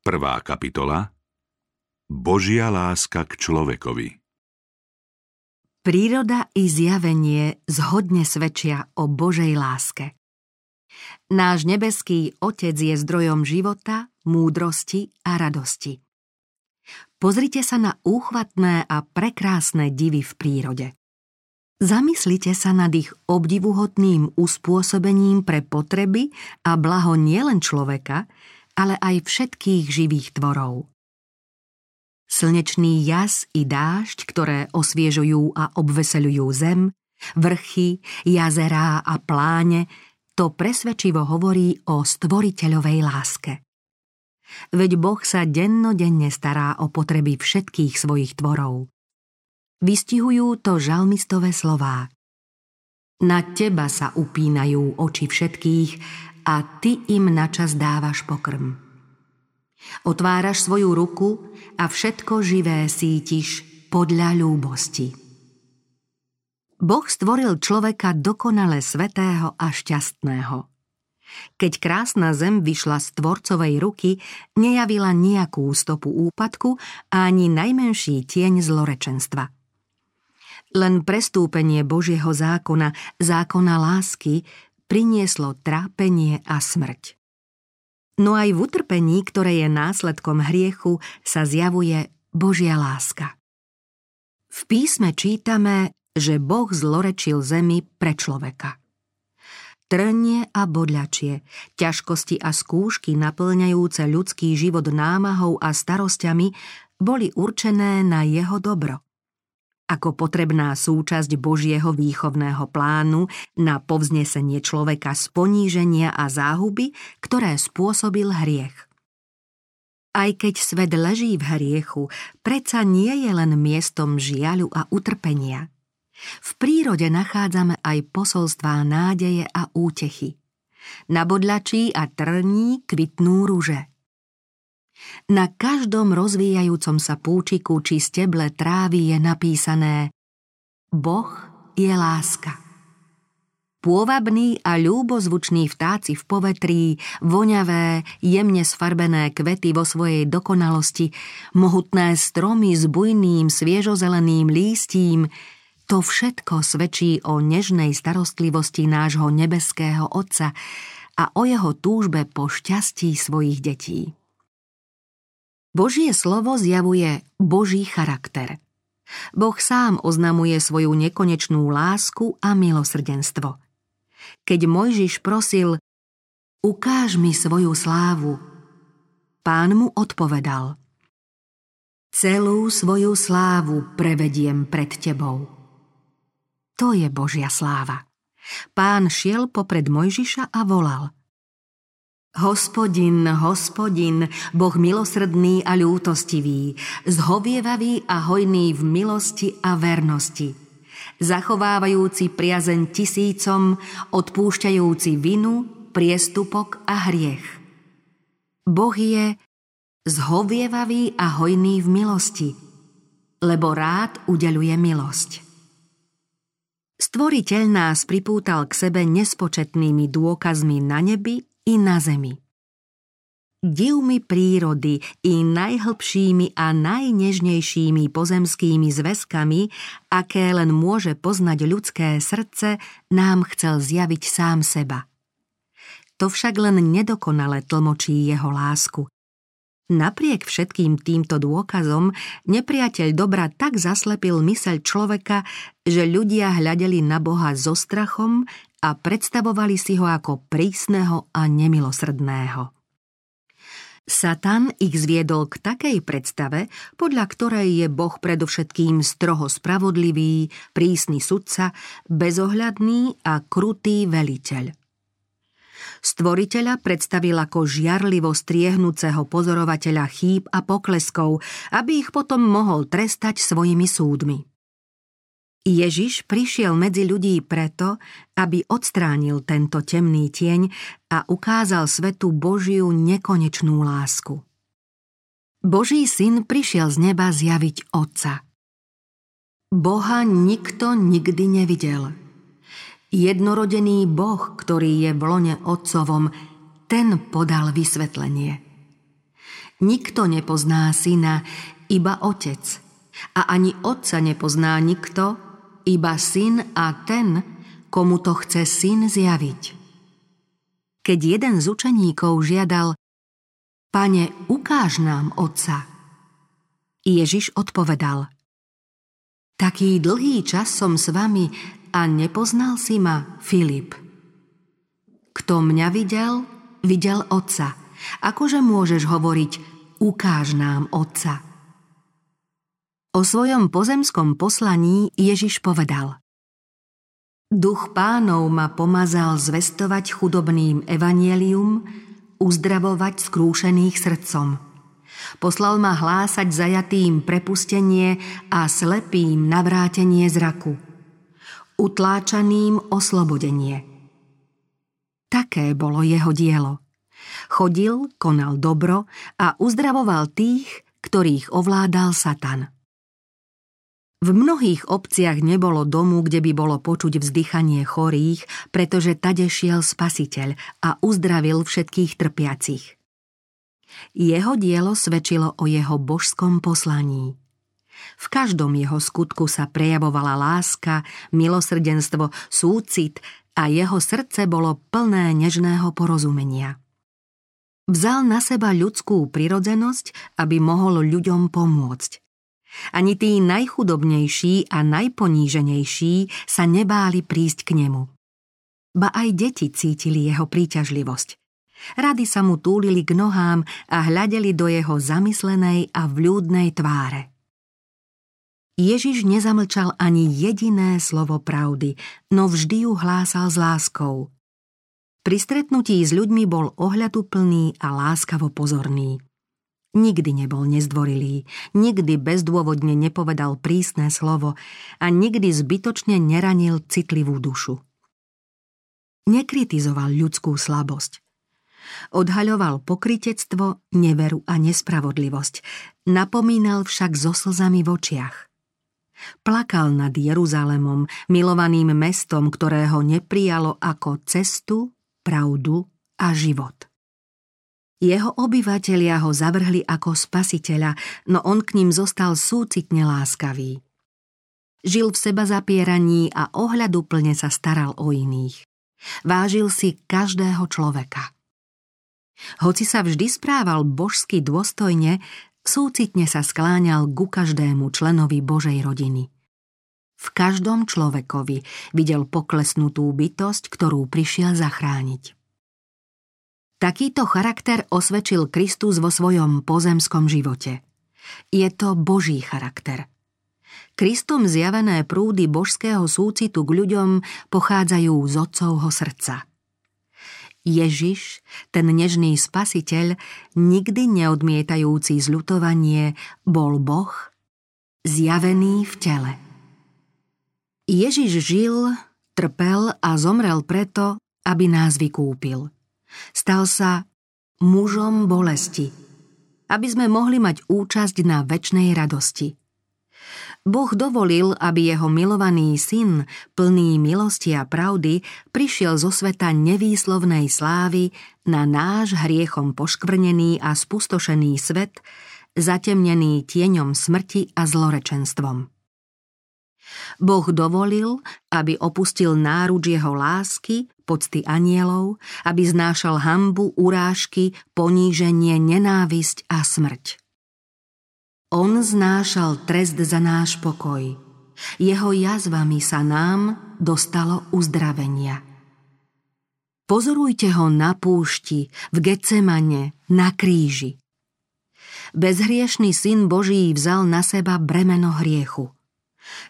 Prvá kapitola Božia láska k človekovi Príroda i zjavenie zhodne svedčia o Božej láske. Náš nebeský Otec je zdrojom života, múdrosti a radosti. Pozrite sa na úchvatné a prekrásne divy v prírode. Zamyslite sa nad ich obdivuhodným uspôsobením pre potreby a blaho nielen človeka, ale aj všetkých živých tvorov. Slnečný jas i dážď, ktoré osviežujú a obveselujú zem, vrchy, jazerá a pláne, to presvedčivo hovorí o stvoriteľovej láske. Veď Boh sa dennodenne stará o potreby všetkých svojich tvorov. Vystihujú to žalmistové slová. Na teba sa upínajú oči všetkých a ty im načas dávaš pokrm. Otváraš svoju ruku a všetko živé sítiš podľa ľúbosti. Boh stvoril človeka dokonale svetého a šťastného. Keď krásna zem vyšla z tvorcovej ruky, nejavila nejakú stopu úpadku ani najmenší tieň zlorečenstva. Len prestúpenie Božieho zákona, zákona lásky, prinieslo trápenie a smrť. No aj v utrpení, ktoré je následkom hriechu, sa zjavuje Božia láska. V písme čítame, že Boh zlorečil zemi pre človeka. Trnie a bodľačie, ťažkosti a skúšky naplňajúce ľudský život námahou a starosťami boli určené na jeho dobro ako potrebná súčasť Božieho výchovného plánu na povznesenie človeka z poníženia a záhuby, ktoré spôsobil hriech. Aj keď svet leží v hriechu, predsa nie je len miestom žiaľu a utrpenia. V prírode nachádzame aj posolstvá nádeje a útechy. Na bodľačí a trní kvitnú rúže. Na každom rozvíjajúcom sa púčiku či steble trávy je napísané Boh je láska. Pôvabní a ľúbozvuční vtáci v povetrí, voňavé, jemne sfarbené kvety vo svojej dokonalosti, mohutné stromy s bujným, sviežozeleným lístím, to všetko svedčí o nežnej starostlivosti nášho nebeského Otca a o jeho túžbe po šťastí svojich detí. Božie slovo zjavuje Boží charakter. Boh sám oznamuje svoju nekonečnú lásku a milosrdenstvo. Keď Mojžiš prosil, ukáž mi svoju slávu, pán mu odpovedal, celú svoju slávu prevediem pred tebou. To je Božia sláva. Pán šiel popred Mojžiša a volal – Hospodin, hospodin, Boh milosrdný a ľútostivý, zhovievavý a hojný v milosti a vernosti, zachovávajúci priazeň tisícom, odpúšťajúci vinu, priestupok a hriech. Boh je zhovievavý a hojný v milosti, lebo rád udeluje milosť. Stvoriteľ nás pripútal k sebe nespočetnými dôkazmi na nebi i na zemi. Divmi prírody i najhlbšími a najnežnejšími pozemskými zväzkami, aké len môže poznať ľudské srdce, nám chcel zjaviť sám seba. To však len nedokonale tlmočí jeho lásku. Napriek všetkým týmto dôkazom nepriateľ dobra tak zaslepil myseľ človeka, že ľudia hľadeli na Boha so strachom a predstavovali si ho ako prísneho a nemilosrdného. Satan ich zviedol k takej predstave, podľa ktorej je Boh predovšetkým stroho spravodlivý, prísny sudca, bezohľadný a krutý veliteľ. Stvoriteľa predstavil ako žiarlivo striehnúceho pozorovateľa chýb a pokleskov, aby ich potom mohol trestať svojimi súdmi. Ježiš prišiel medzi ľudí preto, aby odstránil tento temný tieň a ukázal svetu Božiu nekonečnú lásku. Boží syn prišiel z neba zjaviť Otca. Boha nikto nikdy nevidel. Jednorodený Boh, ktorý je v lone Otcovom, ten podal vysvetlenie. Nikto nepozná syna, iba otec. A ani otca nepozná nikto, iba syn a ten, komu to chce syn zjaviť. Keď jeden z učeníkov žiadal, Pane, ukáž nám otca. Ježiš odpovedal, Taký dlhý čas som s vami a nepoznal si ma, Filip. Kto mňa videl, videl otca. Akože môžeš hovoriť, ukáž nám otca. O svojom pozemskom poslaní Ježiš povedal Duch pánov ma pomazal zvestovať chudobným evanielium, uzdravovať skrúšených srdcom. Poslal ma hlásať zajatým prepustenie a slepým navrátenie zraku. Utláčaným oslobodenie. Také bolo jeho dielo – Chodil, konal dobro a uzdravoval tých, ktorých ovládal Satan. V mnohých obciach nebolo domu, kde by bolo počuť vzdychanie chorých, pretože tade šiel spasiteľ a uzdravil všetkých trpiacich. Jeho dielo svedčilo o jeho božskom poslaní. V každom jeho skutku sa prejavovala láska, milosrdenstvo, súcit a jeho srdce bolo plné nežného porozumenia. Vzal na seba ľudskú prirodzenosť, aby mohol ľuďom pomôcť. Ani tí najchudobnejší a najponíženejší sa nebáli prísť k nemu. Ba aj deti cítili jeho príťažlivosť. Rady sa mu túlili k nohám a hľadeli do jeho zamyslenej a vľúdnej tváre. Ježiš nezamlčal ani jediné slovo pravdy, no vždy ju hlásal s láskou. Pri stretnutí s ľuďmi bol ohľaduplný a láskavo pozorný. Nikdy nebol nezdvorilý, nikdy bezdôvodne nepovedal prísne slovo a nikdy zbytočne neranil citlivú dušu. Nekritizoval ľudskú slabosť. Odhaľoval pokritectvo, neveru a nespravodlivosť, napomínal však so slzami v očiach. Plakal nad Jeruzalemom, milovaným mestom, ktorého neprijalo ako cestu, pravdu a život. Jeho obyvatelia ho zavrhli ako spasiteľa, no on k ním zostal súcitne láskavý. Žil v seba zapieraní a ohľadu plne sa staral o iných. Vážil si každého človeka. Hoci sa vždy správal božsky dôstojne, súcitne sa skláňal ku každému členovi Božej rodiny – v každom človekovi videl poklesnutú bytosť, ktorú prišiel zachrániť. Takýto charakter osvedčil Kristus vo svojom pozemskom živote. Je to Boží charakter. Kristom zjavené prúdy božského súcitu k ľuďom pochádzajú z otcovho srdca. Ježiš, ten nežný spasiteľ, nikdy neodmietajúci zľutovanie, bol Boh, zjavený v tele. Ježiš žil, trpel a zomrel preto, aby nás vykúpil. Stal sa mužom bolesti, aby sme mohli mať účasť na väčšnej radosti. Boh dovolil, aby jeho milovaný syn, plný milosti a pravdy, prišiel zo sveta nevýslovnej slávy na náš hriechom poškvrnený a spustošený svet, zatemnený tieňom smrti a zlorečenstvom. Boh dovolil, aby opustil náruč jeho lásky, pocty anielov, aby znášal hambu, urážky, poníženie, nenávisť a smrť. On znášal trest za náš pokoj. Jeho jazvami sa nám dostalo uzdravenia. Pozorujte ho na púšti, v Getsemane, na kríži. Bezhriešný syn Boží vzal na seba bremeno hriechu –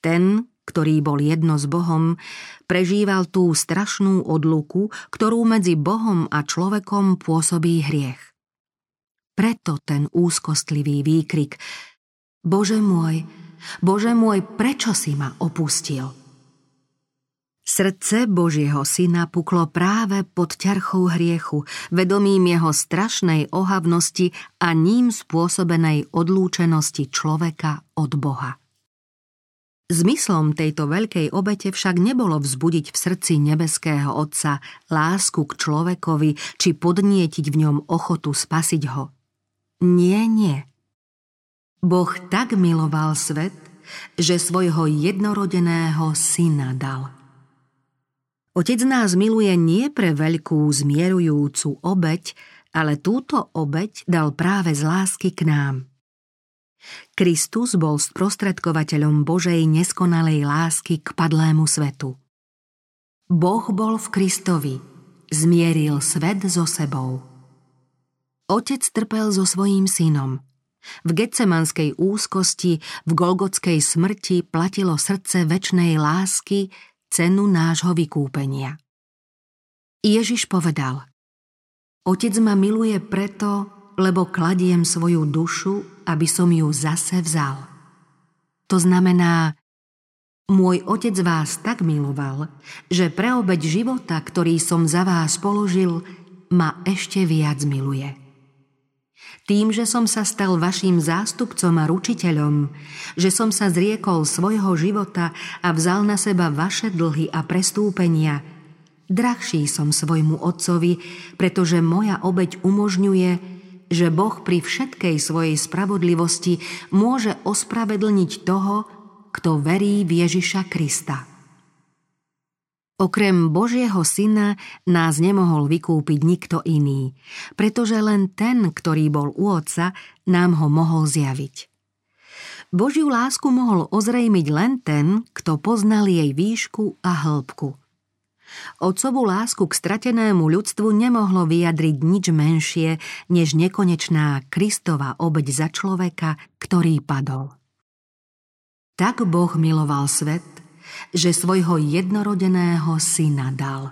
ten, ktorý bol jedno s Bohom, prežíval tú strašnú odluku, ktorú medzi Bohom a človekom pôsobí hriech. Preto ten úzkostlivý výkrik Bože môj, Bože môj, prečo si ma opustil? Srdce Božieho syna puklo práve pod ťarchou hriechu, vedomím jeho strašnej ohavnosti a ním spôsobenej odlúčenosti človeka od Boha. Zmyslom tejto veľkej obete však nebolo vzbudiť v srdci nebeského Otca lásku k človekovi či podnietiť v ňom ochotu spasiť ho. Nie, nie. Boh tak miloval svet, že svojho jednorodeného syna dal. Otec nás miluje nie pre veľkú zmierujúcu obeď, ale túto obeď dal práve z lásky k nám. Kristus bol sprostredkovateľom Božej neskonalej lásky k padlému svetu. Boh bol v Kristovi, zmieril svet so sebou. Otec trpel so svojím synom. V getsemanskej úzkosti, v golgotskej smrti platilo srdce väčnej lásky cenu nášho vykúpenia. Ježiš povedal Otec ma miluje preto, lebo kladiem svoju dušu, aby som ju zase vzal. To znamená, môj otec vás tak miloval, že pre obeď života, ktorý som za vás položil, ma ešte viac miluje. Tým, že som sa stal vašim zástupcom a ručiteľom, že som sa zriekol svojho života a vzal na seba vaše dlhy a prestúpenia, drahší som svojmu otcovi, pretože moja obeď umožňuje, že Boh pri všetkej svojej spravodlivosti môže ospravedlniť toho, kto verí v Ježiša Krista. Okrem Božieho syna nás nemohol vykúpiť nikto iný, pretože len ten, ktorý bol u Otca, nám ho mohol zjaviť. Božiu lásku mohol ozrejmiť len ten, kto poznal jej výšku a hĺbku. Otcovú lásku k stratenému ľudstvu nemohlo vyjadriť nič menšie, než nekonečná Kristova obeď za človeka, ktorý padol. Tak Boh miloval svet, že svojho jednorodeného syna dal.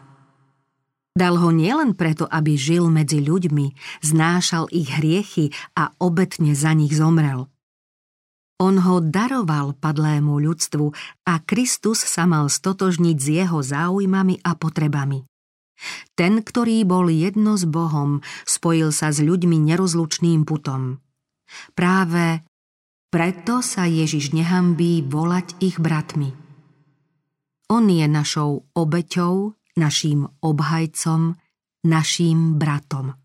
Dal ho nielen preto, aby žil medzi ľuďmi, znášal ich hriechy a obetne za nich zomrel. On ho daroval padlému ľudstvu a Kristus sa mal stotožniť s jeho záujmami a potrebami. Ten, ktorý bol jedno s Bohom, spojil sa s ľuďmi nerozlučným putom. Práve preto sa Ježiš nehambí volať ich bratmi. On je našou obeťou, naším obhajcom, naším bratom.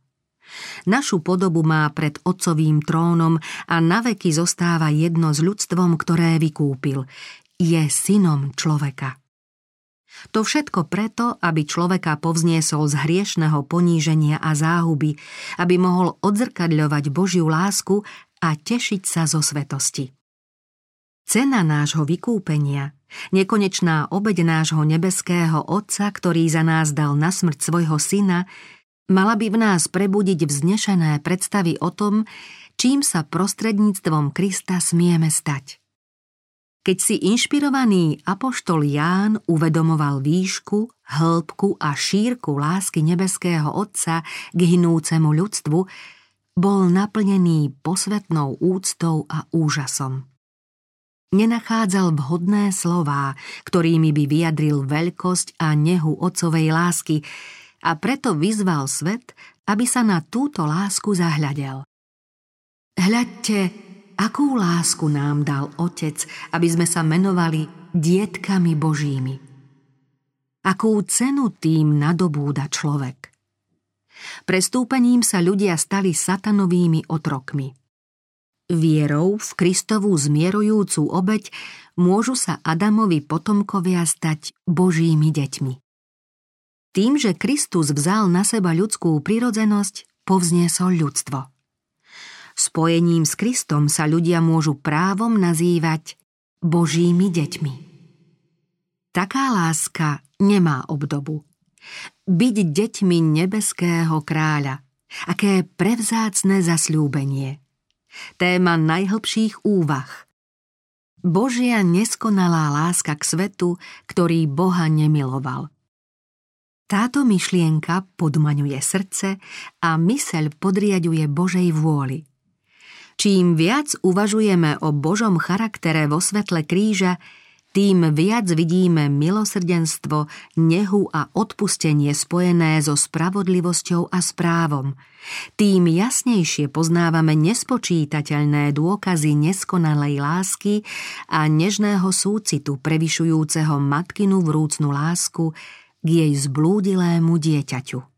Našu podobu má pred otcovým trónom a naveky zostáva jedno s ľudstvom, ktoré vykúpil. Je synom človeka. To všetko preto, aby človeka povzniesol z hriešného poníženia a záhuby, aby mohol odzrkadľovať Božiu lásku a tešiť sa zo svetosti. Cena nášho vykúpenia, nekonečná obeď nášho nebeského Otca, ktorý za nás dal na smrť svojho syna, mala by v nás prebudiť vznešené predstavy o tom, čím sa prostredníctvom Krista smieme stať. Keď si inšpirovaný apoštol Ján uvedomoval výšku, hĺbku a šírku lásky nebeského Otca k hinúcemu ľudstvu, bol naplnený posvetnou úctou a úžasom nenachádzal vhodné slová, ktorými by vyjadril veľkosť a nehu otcovej lásky a preto vyzval svet, aby sa na túto lásku zahľadel. Hľadte, akú lásku nám dal Otec, aby sme sa menovali dietkami Božími. Akú cenu tým nadobúda človek. Prestúpením sa ľudia stali satanovými otrokmi – Vierou v Kristovú zmierujúcu obeď môžu sa Adamovi potomkovia stať Božími deťmi. Tým, že Kristus vzal na seba ľudskú prirodzenosť, povzniesol ľudstvo. Spojením s Kristom sa ľudia môžu právom nazývať Božími deťmi. Taká láska nemá obdobu. Byť deťmi nebeského kráľa, aké prevzácne zasľúbenie – téma najhlbších úvah. Božia neskonalá láska k svetu, ktorý Boha nemiloval. Táto myšlienka podmaňuje srdce a myseľ podriaduje Božej vôli. Čím viac uvažujeme o Božom charaktere vo svetle kríža, tým viac vidíme milosrdenstvo, nehu a odpustenie spojené so spravodlivosťou a správom. Tým jasnejšie poznávame nespočítateľné dôkazy neskonalej lásky a nežného súcitu prevyšujúceho matkinu vrúcnu lásku k jej zblúdilému dieťaťu.